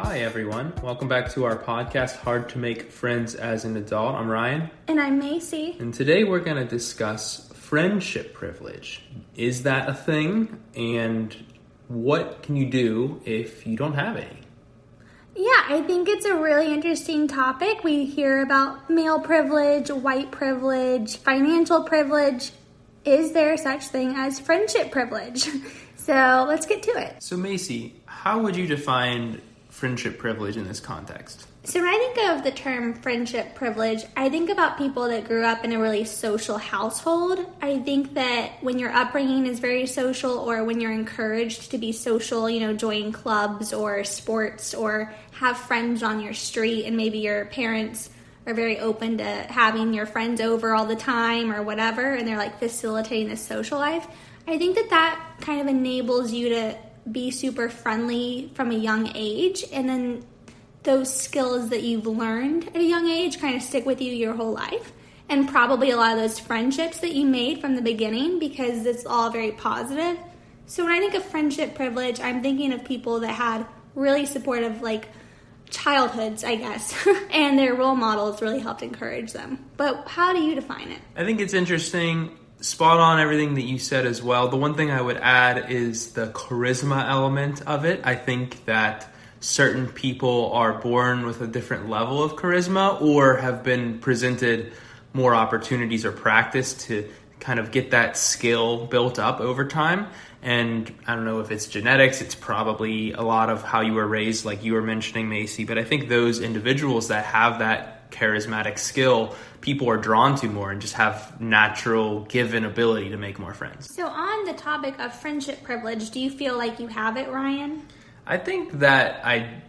Hi, everyone. Welcome back to our podcast, Hard to Make Friends as an Adult. I'm Ryan. And I'm Macey. And today we're going to discuss friendship privilege. Is that a thing? And what can you do if you don't have any? Yeah, I think it's a really interesting topic. We hear about male privilege, white privilege, financial privilege. Is there such thing as friendship privilege? So let's get to it. So, Macey, how would you define friendship privilege in this context? So, when I think of the term friendship privilege, I think about people that grew up in a really social household. I think that when your upbringing is very social, or when you're encouraged to be social, you know, join clubs or sports or have friends on your street, and maybe your parents are very open to having your friends over all the time or whatever, and they're like facilitating this social life. I think that that kind of enables you to be super friendly from a young age, and then those skills that you've learned at a young age kind of stick with you your whole life. And probably a lot of those friendships that you made from the beginning because it's all very positive. So when I think of friendship privilege, I'm thinking of people that had really supportive, like, childhoods, I guess, and their role models really helped encourage them. But how do you define it? I think it's interesting spot on everything that you said as well. The one thing I would add is the charisma element of it. I think that certain people are born with a different level of charisma or have been presented more opportunities or practice to kind of get that skill built up over time. And I don't know if it's genetics, it's probably a lot of how you were raised, like you were mentioning, Macey. But I think those individuals that have that charismatic skill people are drawn to more and just have natural given ability to make more friends. So, on the topic of friendship privilege, do you feel like you have it, Ryan? I think that I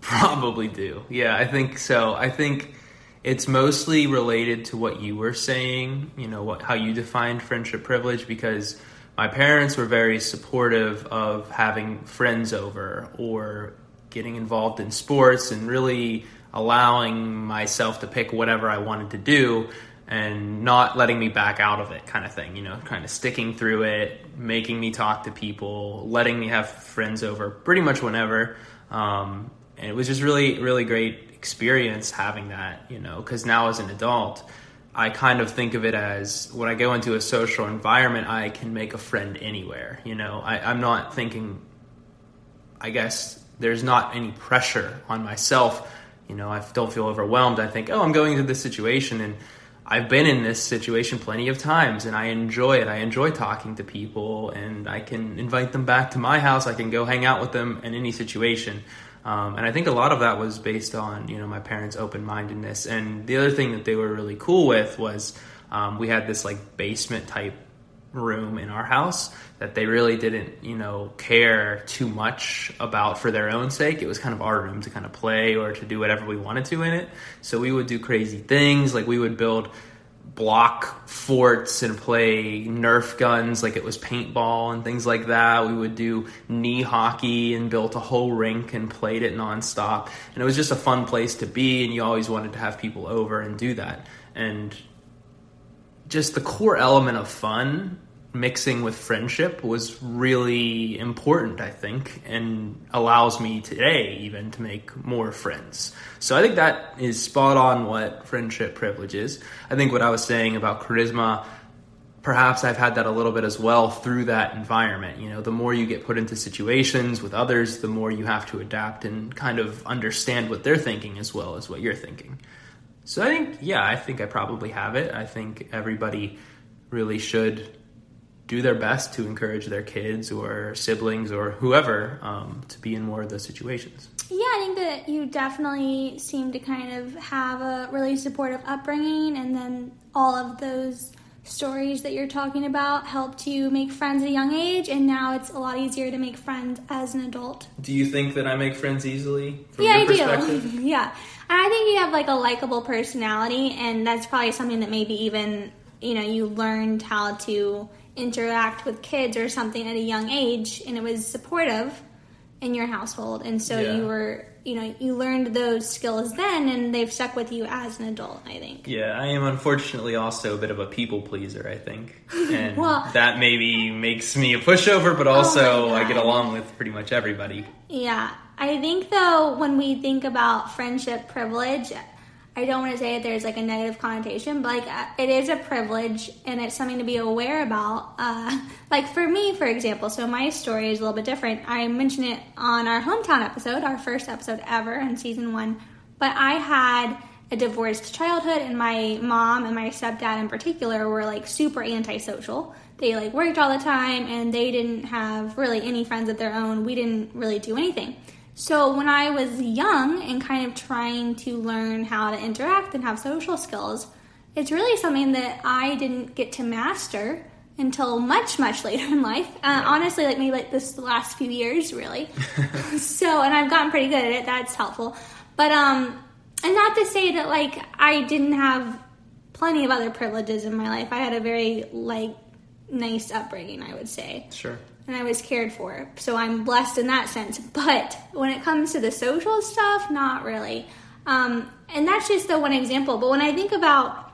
probably do. Yeah, I think so. I think it's mostly related to what you were saying, you know, what, how you defined friendship privilege because my parents were very supportive of having friends over or getting involved in sports and really allowing myself to pick whatever I wanted to do and not letting me back out of it kind of thing, you know, kind of sticking through it, making me talk to people, letting me have friends over pretty much whenever. Um, and it was just really, really great experience having that, you know, because now as an adult, I kind of think of it as when I go into a social environment, I can make a friend anywhere. You know, I, I'm not thinking, I guess there's not any pressure on myself you know, I don't feel overwhelmed. I think, oh, I'm going into this situation and I've been in this situation plenty of times and I enjoy it. I enjoy talking to people and I can invite them back to my house. I can go hang out with them in any situation. Um, and I think a lot of that was based on, you know, my parents' open mindedness. And the other thing that they were really cool with was um, we had this like basement type room in our house that they really didn't, you know, care too much about for their own sake. It was kind of our room to kind of play or to do whatever we wanted to in it. So we would do crazy things, like we would build block forts and play Nerf guns like it was paintball and things like that. We would do knee hockey and built a whole rink and played it nonstop. And it was just a fun place to be, and you always wanted to have people over and do that. And just the core element of fun mixing with friendship was really important, I think, and allows me today even to make more friends. So I think that is spot on what friendship privilege is. I think what I was saying about charisma, perhaps I've had that a little bit as well through that environment. You know, the more you get put into situations with others, the more you have to adapt and kind of understand what they're thinking as well as what you're thinking. So I think, yeah, I think I probably have it. I think everybody really should do their best to encourage their kids or siblings or whoever um, to be in more of those situations. Yeah, I think that you definitely seem to kind of have a really supportive upbringing, and then all of those stories that you're talking about helped you make friends at a young age, and now it's a lot easier to make friends as an adult. Do you think that I make friends easily? yeah, I do. yeah, I think you have like a likable personality, and that's probably something that maybe even you know you learned how to interact with kids or something at a young age and it was supportive in your household, and so Yeah. you were, you know, you learned those skills then, and they've stuck with you as an adult. I think. Yeah, I am unfortunately also a bit of a people pleaser, I think. And Well- that maybe makes me a pushover, but oh also my I get along with pretty much everybody. Yeah, I think though when we think about friendship privilege, I don't want to say that there's like a negative connotation, but like uh, it is a privilege and it's something to be aware about. Uh, like for me, for example, so my story is a little bit different. I mentioned it on our hometown episode, our first episode ever in season one, but I had a divorced childhood and my mom and my stepdad in particular were like super antisocial. They like worked all the time and they didn't have really any friends of their own. We didn't really do anything. So when I was young and kind of trying to learn how to interact and have social skills, it's really something that I didn't get to master until much much later in life. Uh, honestly, like maybe like this last few years, really. so, and I've gotten pretty good at it. That's helpful. But um, and not to say that like I didn't have plenty of other privileges in my life. I had a very like nice upbringing, I would say Sure. and I was cared for. So I'm blessed in that sense. But when it comes to the social stuff, not really. Um, and that's just the one example. But when I think about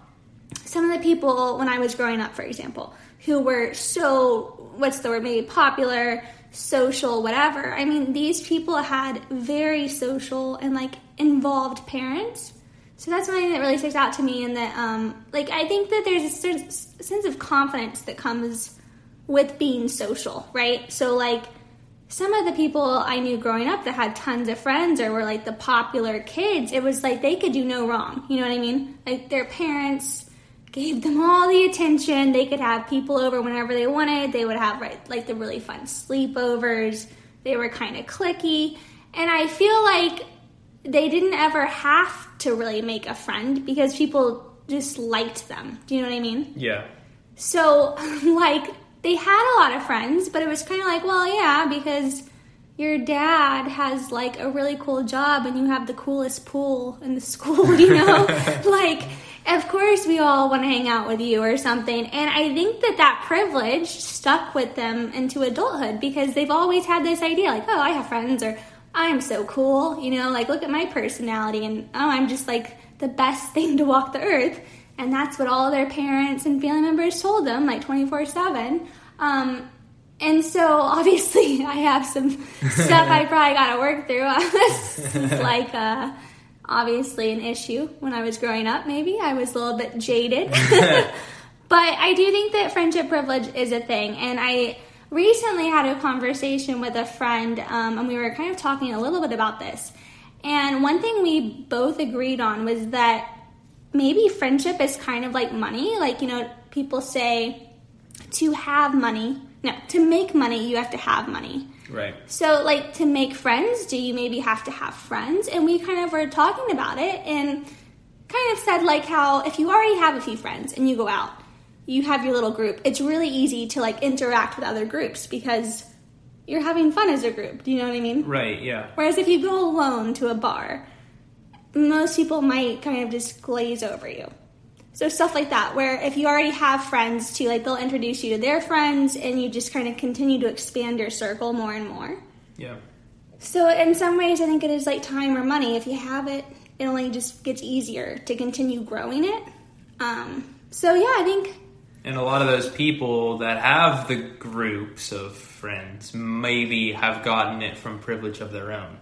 some of the people when I was growing up, for example, who were so, what's the word, maybe popular, social, whatever. I mean, these people had very social and like involved parents. So that's one thing that really sticks out to me, and that, um, like, I think that there's a certain sense of confidence that comes with being social, right? So, like, some of the people I knew growing up that had tons of friends or were like the popular kids, it was like they could do no wrong. You know what I mean? Like, their parents gave them all the attention. They could have people over whenever they wanted. They would have, right, like, the really fun sleepovers. They were kind of clicky. And I feel like they didn't ever have to really make a friend because people just liked them. Do you know what I mean? Yeah. So, like, they had a lot of friends, but it was kind of like, well, yeah, because your dad has like a really cool job and you have the coolest pool in the school, you know? like, of course, we all want to hang out with you or something. And I think that that privilege stuck with them into adulthood because they've always had this idea like, oh, I have friends or I'm so cool, you know, like, look at my personality and oh, I'm just like the best thing to walk the earth. And that's what all their parents and family members told them, like 24 7. Um, and so obviously, I have some stuff I probably got to work through. this is like uh, obviously an issue when I was growing up, maybe. I was a little bit jaded. but I do think that friendship privilege is a thing. And I recently had a conversation with a friend, um, and we were kind of talking a little bit about this. And one thing we both agreed on was that maybe friendship is kind of like money. Like, you know, people say to have money, no, to make money, you have to have money. Right. So, like, to make friends, do you maybe have to have friends? And we kind of were talking about it and kind of said, like, how if you already have a few friends and you go out, you have your little group, it's really easy to, like, interact with other groups because you're having fun as a group. Do you know what I mean? Right, yeah. Whereas if you go alone to a bar, most people might kind of just glaze over you. So stuff like that, where if you already have friends too, like they'll introduce you to their friends and you just kind of continue to expand your circle more and more. Yeah. So in some ways, I think it is like time or money. If you have it, it only just gets easier to continue growing it. Um, so yeah, I think And a lot of those people that have the groups of friends maybe have gotten it from privilege of their own.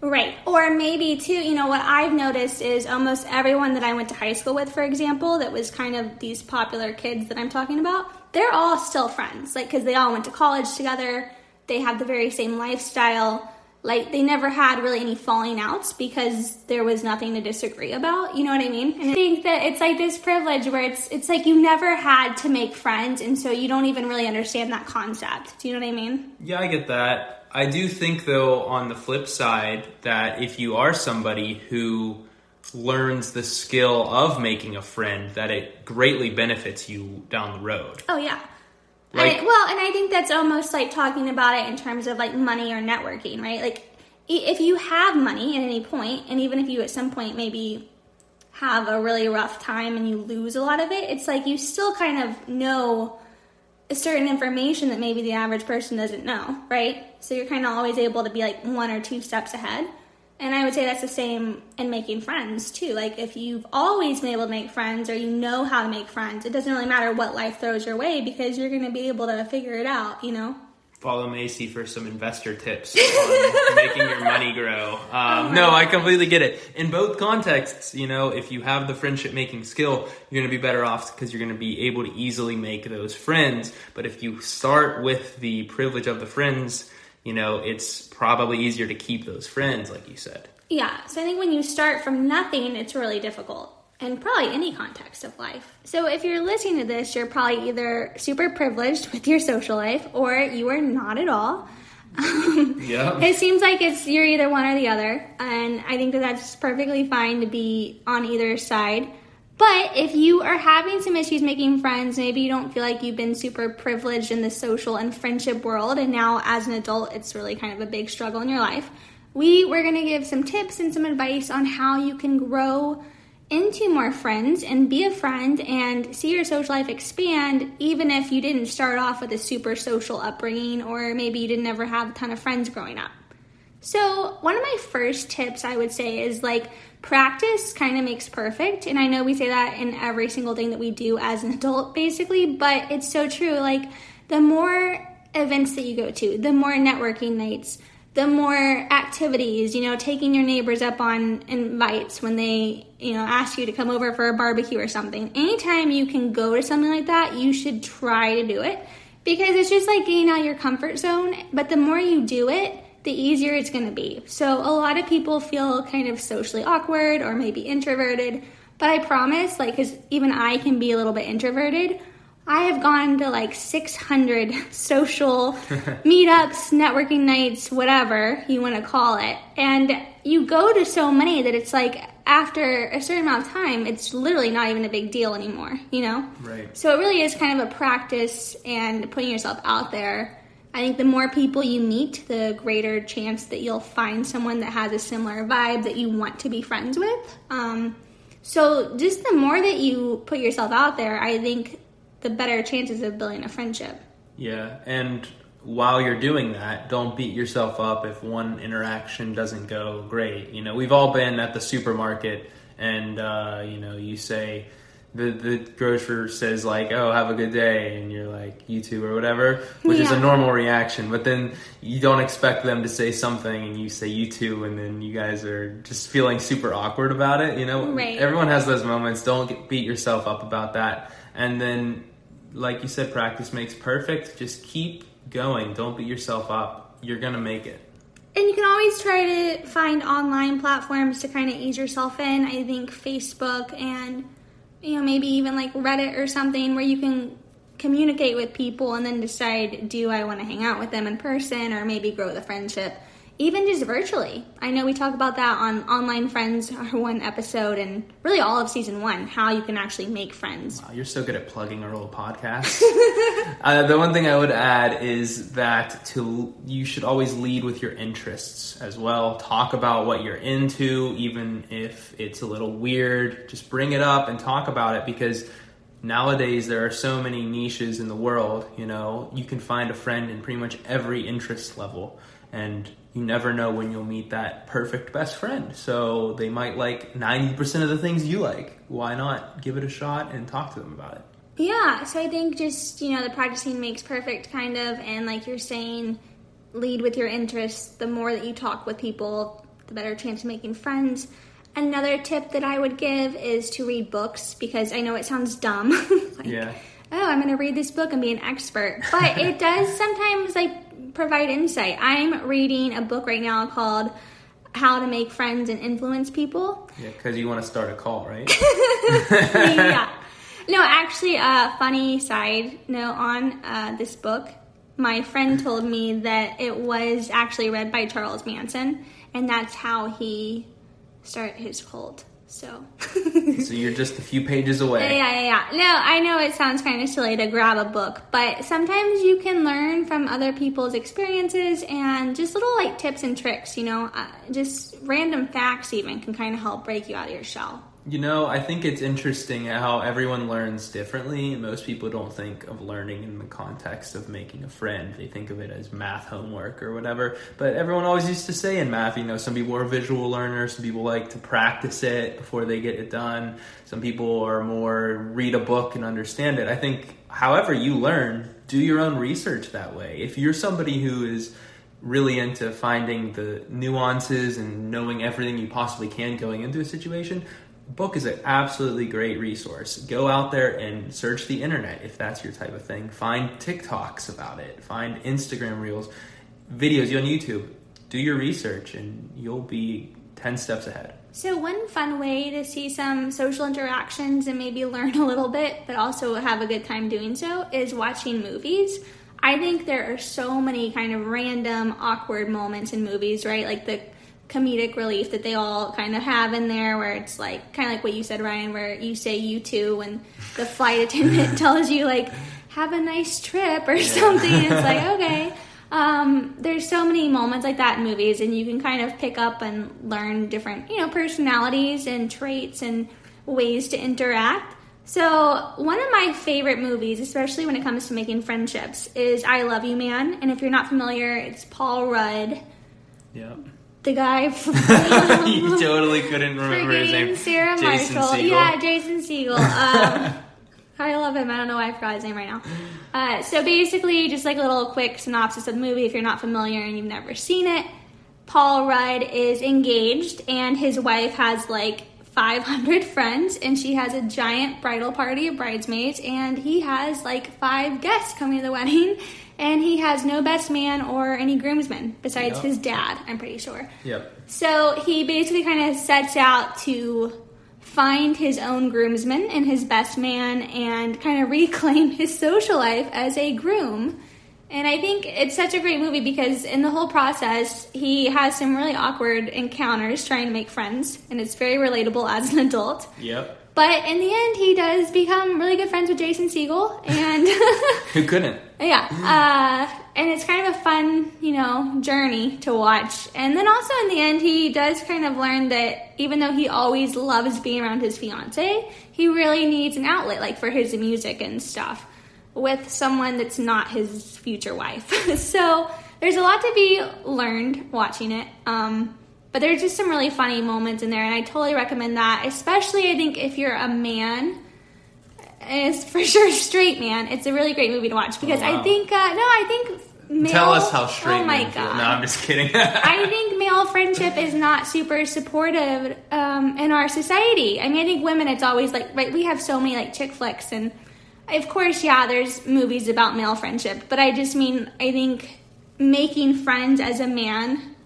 Right. Or maybe too, you know, what I've noticed is almost everyone that I went to high school with, for example, that was kind of these popular kids that I'm talking about, they're all still friends. Like, because they all went to college together, they have the very same lifestyle. Like, they never had really any falling outs because there was nothing to disagree about. You know what I mean? And I think that it's like this privilege where it's, it's like you never had to make friends, and so you don't even really understand that concept. Do you know what I mean? Yeah, I get that. I do think, though, on the flip side, that if you are somebody who learns the skill of making a friend, that it greatly benefits you down the road. Oh yeah. Like- I, well, and I think that's almost like talking about it in terms of like money or networking, right? Like if you have money at any point, and even if you at some point maybe have a really rough time and you lose a lot of it, it's like you still kind of know a certain information that maybe the average person doesn't know, right? So you're kind of always able to be like one or two steps ahead. And I would say that's the same in making friends too. Like if you've always been able to make friends or you know how to make friends, it doesn't really matter what life throws your way because you're going to be able to figure it out, you know? follow Macey for some investor tips on making your money grow. Um, oh no, I completely get it. In both contexts, you know, if you have the friendship making skill, you're going to be better off because you're going to be able to easily make those friends. But if you start with the privilege of the friends, you know, it's probably easier to keep those friends, like you said. Yeah, so I think when you start from nothing, it's really difficult and probably any context of life. So if you're listening to this, you're probably either super privileged with your social life or you are not at all. yeah. It seems like it's you're either one or the other, and I think that that's perfectly fine to be on either side. But if you are having some issues making friends, maybe you don't feel like you've been super privileged in the social and friendship world, and now as an adult, it's really kind of a big struggle in your life. We we're gonna give some tips and some advice on how you can grow into more friends and be a friend and see your social life expand, even if you didn't start off with a super social upbringing or maybe you didn't ever have a ton of friends growing up. So, one of my first tips I would say is like practice kind of makes perfect. And I know we say that in every single thing that we do as an adult, basically, but it's so true. Like, the more events that you go to, the more networking nights, the more activities, you know, taking your neighbors up on invites when they, you know, ask you to come over for a barbecue or something. Anytime you can go to something like that, you should try to do it because it's just like getting out of your comfort zone. But the more you do it, the easier it's going to be. So a lot of people feel kind of socially awkward or maybe introverted. But I promise, like, because even I can be a little bit introverted, I have gone to like 600 social meetups, networking nights, whatever you want to call it. And you go to so many that it's like after a certain amount of time, it's literally not even a big deal anymore, you know? Right. So it really is kind of a practice and putting yourself out there. I think the more people you meet, the greater chance that you'll find someone that has a similar vibe that you want to be friends with. Um, so just the more that you put yourself out there, I think the better chances of building a friendship. Yeah, and while you're doing that, don't beat yourself up if one interaction doesn't go great. You know, we've all been at the supermarket and, uh, you know, you say, the, the grocer says like, "Oh, have a good day," and you're like, "You too," or whatever, which yeah. is a normal reaction. But then you don't expect them to say something, and you say "You too," and then you guys are just feeling super awkward about it. You know, right. everyone has those moments. Don't get, beat yourself up about that. And then like you said, practice makes perfect. Just keep going. Don't beat yourself up. You're to make it. And you can always try to find online platforms to kind of ease yourself in. I think Facebook and, you know, maybe even like Reddit or something where you can communicate with people and then decide do I want to hang out with them in person or maybe grow the friendship even just virtually. I know we talk about that on Online Friends, our one episode, and really all of season one, how you can actually make friends. Wow, you're so good at plugging our old podcast. uh, the one thing I would add is that to you should always lead with your interests as well. Talk about what you're into, even if it's a little weird. Just bring it up and talk about it because nowadays there are so many niches in the world. You know, you can find a friend in pretty much every interest level and you never know when you'll meet that perfect best friend. So they might like 90% of the things you like. Why not give it a shot and talk to them about it? Yeah, so I think just, you know, the practicing makes perfect kind of, and like you're saying, lead with your interests. The more that you talk with people, the better chance of making friends. Another tip that I would give is to read books because I know it sounds dumb. like, yeah. Oh, I'm going to read this book and be an expert. But it does sometimes like provide insight. I'm reading a book right now called How to Make Friends and Influence People. Yeah, because you want to start a call, right? yeah. No, actually, a uh, funny side note on uh, this book. My friend told me that it was actually read by Charles Manson, and that's how he started his cult. So. so you're just a few pages away. Yeah, yeah, yeah. No, I know it sounds kind of silly to grab a book, but sometimes you can learn from other people's experiences and just little like tips and tricks. You know, uh, just random facts even can kind of help break you out of your shell. You know, I think it's interesting how everyone learns differently. Most people don't think of learning in the context of making a friend. They think of it as math homework or whatever. But everyone always used to say in math, you know, some people are visual learners, some people like to practice it before they get it done. Some people are more read a book and understand it. I think however you learn, do your own research that way. If you're somebody who is really into finding the nuances and knowing everything you possibly can going into a situation, book is an absolutely great resource. Go out there and search the internet if that's your type of thing. Find TikToks about it. Find Instagram reels, videos on YouTube. Do your research and you'll be 10 steps ahead. So, one fun way to see some social interactions and maybe learn a little bit, but also have a good time doing so, is watching movies. I think there are so many kind of random, awkward moments in movies, right? Like the comedic relief that they all kind of have in there where it's like kind of like what you said ryan where you say you too when the flight attendant tells you like have a nice trip or something. It's like okay. Um, there's so many moments like that in movies and you can kind of pick up and learn different you know personalities and traits and ways to interact. So one of my favorite movies especially when it comes to making friendships is i love you man. And if you're not familiar it's paul rudd. Yep. The guy from you totally couldn't remember his name. Sarah Jason Marshall. Segel. Yeah, Jason Segel. Um, I love him. I don't know why I forgot his name right now. Uh, so basically, just like a little quick synopsis of the movie if you're not familiar and you've never seen it. Paul Rudd is engaged, and his wife has like 500 friends, and she has a giant bridal party of bridesmaids, and he has like five guests coming to the wedding, and he has no best man or any groomsmen besides Yep. his dad, I'm pretty sure. Yep. So he basically kind of sets out to find his own groomsman and his best man and kind of reclaim his social life as a groom. And I think it's such a great movie because in the whole process, he has some really awkward encounters trying to make friends, and it's very relatable as an adult. Yep. But in the end, he does become really good friends with Jason Segel, and Who couldn't? Yeah, uh, and it's kind of a fun, you know, journey to watch. And then also in the end, he does kind of learn that even though he always loves being around his fiance, he really needs an outlet, like for his music and stuff, with someone that's not his future wife. so there's a lot to be learned watching it. Um, but there's just some really funny moments in there, and I totally recommend that, especially I think if you're a man it's for sure straight man. It's a really great movie to watch because Oh, wow. I think uh, no, I think male, Tell us how straight Oh my men feel. god! No, I'm just kidding. I think male friendship is not super supportive um, in our society. I mean, I think women, it's always like, right, we have so many like chick flicks, and of course, yeah, there's movies about male friendship, but I just mean, I think making friends as a man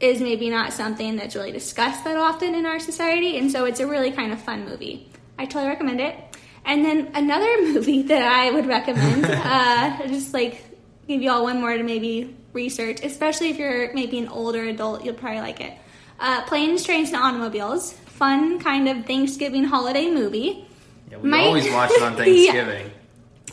is maybe not something that's really discussed that often in our society, and so it's a really kind of fun movie. I totally recommend it. And then another movie that I would recommend, uh, just like give you all one more to maybe research, especially if you're maybe an older adult, you'll probably like it. Uh, Planes, Trains, and Automobiles, fun kind of Thanksgiving holiday movie. yeah, we Might- always watch it on Yeah. Thanksgiving.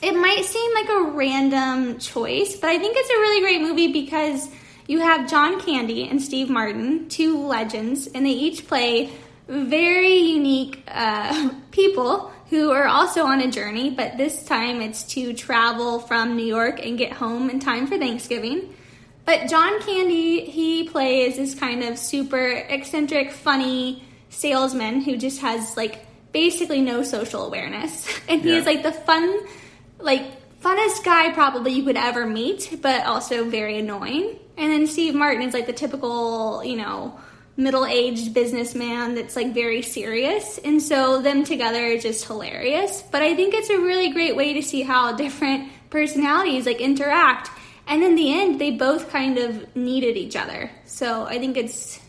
It might seem like a random choice, but I think it's a really great movie because you have John Candy and Steve Martin, two legends, and they each play very unique uh, people who are also on a journey, but this time it's to travel from New York and get home in time for Thanksgiving. But John Candy, he plays this kind of super eccentric, funny salesman who just has like basically no social awareness. And he Yeah. is like the fun, like funnest guy probably you could ever meet, but also very annoying. And then Steve Martin is like the typical, you know, middle-aged businessman that's like very serious. And so them together is just hilarious. But I think it's a really great way to see how different personalities like interact. And in the end, they both kind of needed each other. So I think it's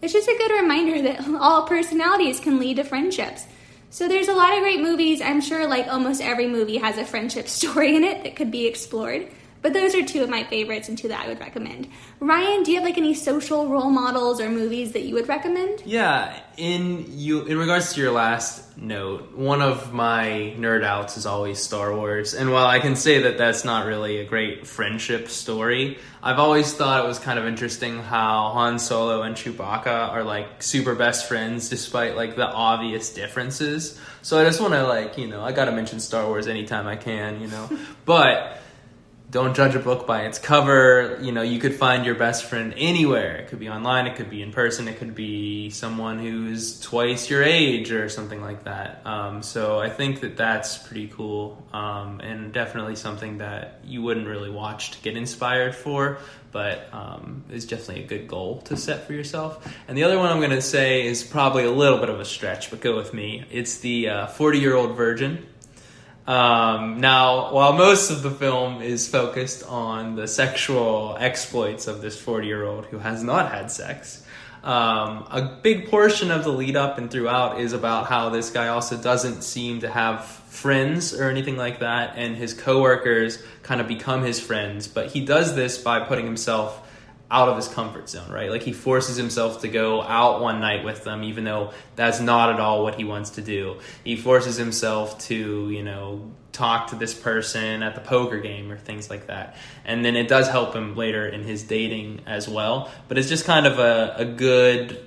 it's just a good reminder that all personalities can lead to friendships. So there's a lot of great movies. I'm sure like almost every movie has a friendship story in it that could be explored. But those are two of my favorites and two that I would recommend. Ryan, do you have like any social role models or movies that you would recommend? Yeah, in you in regards to your last note, one of my nerd outs is always Star Wars. And while I can say that that's not really a great friendship story, I've always thought it was kind of interesting how Han Solo and Chewbacca are like super best friends despite like the obvious differences. So I just want to like, you know, I got to mention Star Wars anytime I can, you know. but don't judge a book by its cover. You know, you could find your best friend anywhere. It could be online, it could be in person, it could be someone who's twice your age or something like that. Um, so I think that that's pretty cool um, and definitely something that you wouldn't really watch to get inspired for, but um, is definitely a good goal to set for yourself. And the other one I'm going to say is probably a little bit of a stretch, but go with me. It's the 40 uh, year old virgin. Um, now, while most of the film is focused on the sexual exploits of this 40 year old who has not had sex, um, a big portion of the lead up and throughout is about how this guy also doesn't seem to have friends or anything like that, and his coworkers kind of become his friends. But he does this by putting himself out of his comfort zone, right? Like he forces himself to go out one night with them, even though that's not at all what he wants to do. He forces himself to, you know, talk to this person at the poker game or things like that. And then it does help him later in his dating as well. But it's just kind of a, a good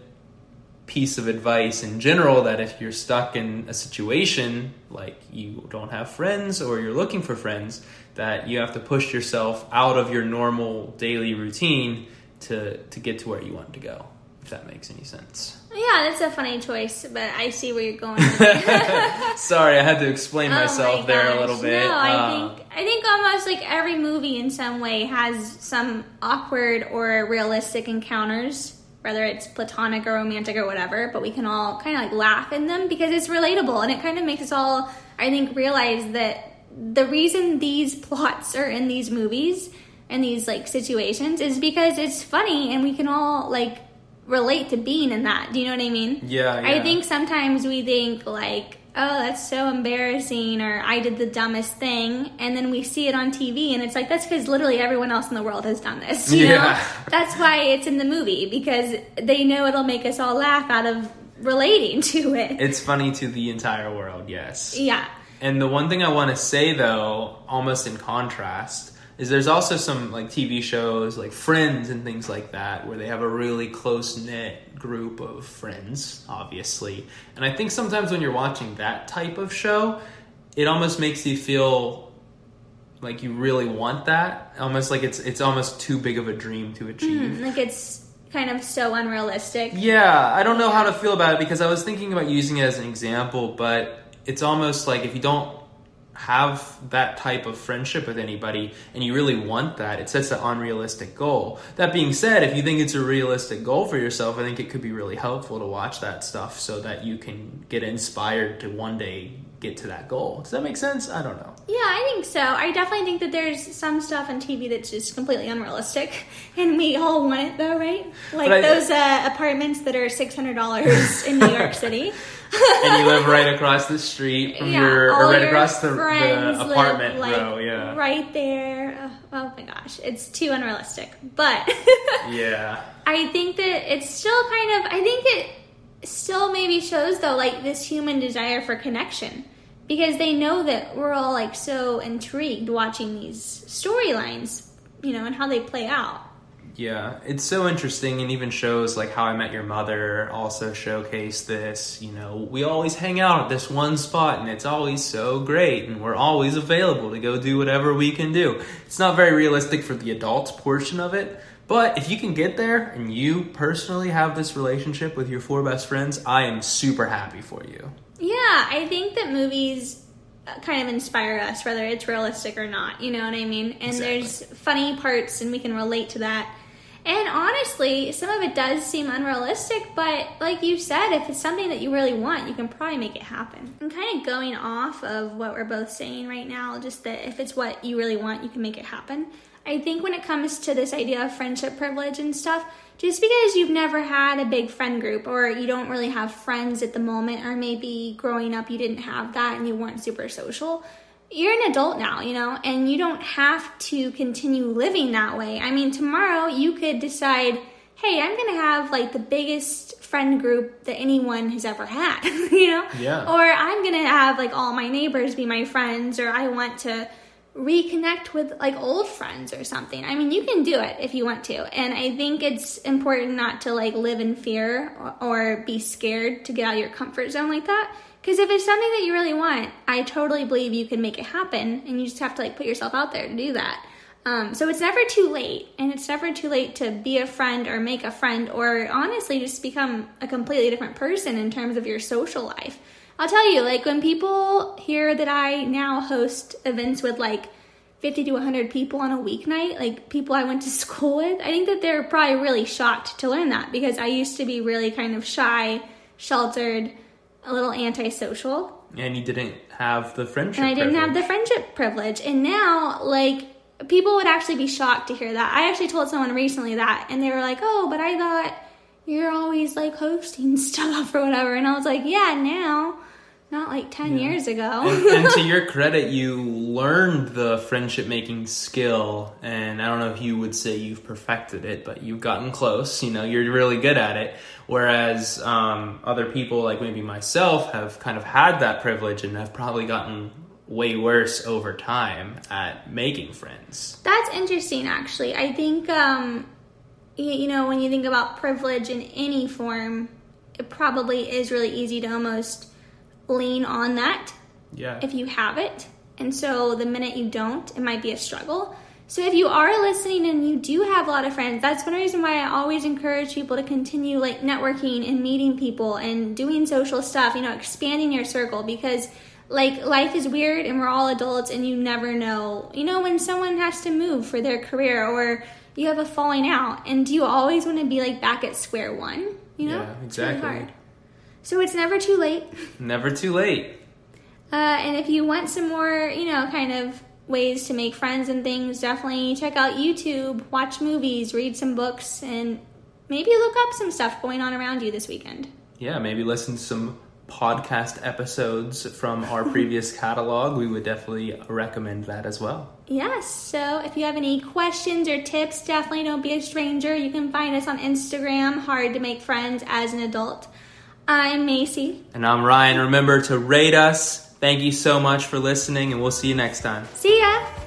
piece of advice in general that if you're stuck in a situation like you don't have friends or you're looking for friends, that you have to push yourself out of your normal daily routine to to get to where you want to go. If that makes any sense. Yeah, that's a funny choice, but I see where you're going. Sorry, I had to explain oh myself my there a little bit. No, I uh, think I think almost like every movie in some way has some awkward or realistic encounters, whether it's platonic or romantic or whatever. But we can all kind of like laugh in them because it's relatable, and it kind of makes us all, I think, realize that the reason these plots are in these movies and these like situations is because it's funny and we can all like relate to being in that. Do you know what I mean? Yeah, yeah. I think sometimes we think like, oh, that's so embarrassing or I did the dumbest thing. And then we see it on TV and it's like, that's because literally everyone else in the world has done this. You yeah. know? That's why it's in the movie because they know it'll make us all laugh out of relating to it. It's funny to the entire world, yes. Yeah. And the one thing I want to say though, almost in contrast, is there's also some like TV shows like Friends and things like that where they have a really close knit group of friends, obviously. And I think sometimes when you're watching that type of show, it almost makes you feel like you really want that, almost like it's it's almost too big of a dream to achieve. Mm, like it's kind of so unrealistic. Yeah, I don't know how to feel about it because I was thinking about using it as an example, but it's almost like if you don't have that type of friendship with anybody and you really want that, it sets an unrealistic goal. That being said, if you think it's a realistic goal for yourself, I think it could be really helpful to watch that stuff so that you can get inspired to one day get to that goal. Does that make sense? I don't know. Yeah, I think so. I definitely think that there's some stuff on TV that's just completely unrealistic, and we all want it though, right? Like I, those uh, apartments that are six hundred dollars in New York City. and you live right across the street from yeah, your, or right your across the, the apartment like, row, yeah, right there. Oh, oh my gosh, it's too unrealistic. But yeah, I think that it's still kind of. I think it still maybe shows though like this human desire for connection because they know that we're all like so intrigued watching these storylines, you know, and how they play out. Yeah, it's so interesting, and even shows like How I Met Your Mother also showcase this. You know, we always hang out at this one spot, and it's always so great, and we're always available to go do whatever we can do. It's not very realistic for the adults portion of it, but if you can get there and you personally have this relationship with your four best friends, I am super happy for you. Yeah, I think that movies uh, kind of inspire us, whether it's realistic or not. You know what I mean? And exactly. there's funny parts, and we can relate to that. And honestly, some of it does seem unrealistic, but like you said, if it's something that you really want, you can probably make it happen. I'm kind of going off of what we're both saying right now, just that if it's what you really want, you can make it happen. I think when it comes to this idea of friendship privilege and stuff, just because you've never had a big friend group or you don't really have friends at the moment, or maybe growing up you didn't have that and you weren't super social, you're an adult now, you know, and you don't have to continue living that way. I mean, tomorrow you could decide, hey, I'm to have like the biggest friend group that anyone has ever had, you know? Yeah. Or I'm to have like all my neighbors be my friends, or I want to reconnect with like old friends or something. I mean, you can do it if you want to. And I think it's important not to like live in fear or, be scared to get out of your comfort zone like that. Because if it's something that you really want, I totally believe you can make it happen, and you just have to like put yourself out there to do that. Um, so it's never too late, and it's never too late to be a friend or make a friend, or honestly just become a completely different person in terms of your social life. I'll tell you, like when people hear that I now host events with like 50 to 100 people on a weeknight, like people I went to school with, I think that they're probably really shocked to learn that because I used to be really kind of shy, sheltered a little antisocial. And you didn't have the friendship. And I didn't privilege. have the friendship privilege. And now, like, people would actually be shocked to hear that. I actually told someone recently that, and they were like, oh, but I thought you're always like hosting stuff or whatever. And I was like, yeah, now. Not like 10 years ago. and, and to your credit, you learned the friendship making skill, and I don't know if you would say you've perfected it, but you've gotten close. You know, you're really good at it. Whereas um, other people, like maybe myself, have kind of had that privilege and have probably gotten way worse over time at making friends. That's interesting, actually. I think, um, you, you know, when you think about privilege in any form, it probably is really easy to almost lean on that Yeah. if you have it. And so the minute you don't, it might be a struggle. So if you are listening and you do have a lot of friends, that's one reason why I always encourage people to continue like networking and meeting people and doing social stuff, you know, expanding your circle because like life is weird and we're all adults and you never know. You know when someone has to move for their career or you have a falling out and do you always want to be like back at square one, you know? Yeah, really exactly. hard. So it's never too late. Never too late. Uh, and if you want some more, you know, kind of ways to make friends and things, definitely check out YouTube, watch movies, read some books, and maybe look up some stuff going on around you this weekend. Yeah, maybe listen to some podcast episodes from our previous catalog. We would definitely recommend that as well. Yes, so if you have any questions or tips, definitely don't be a stranger. You can find us on Instagram, Hard to Make Friends as an Adult. I'm Macey. And I'm Ryan. Remember to rate us. Thank you so much for listening, and we'll see you next time. See ya!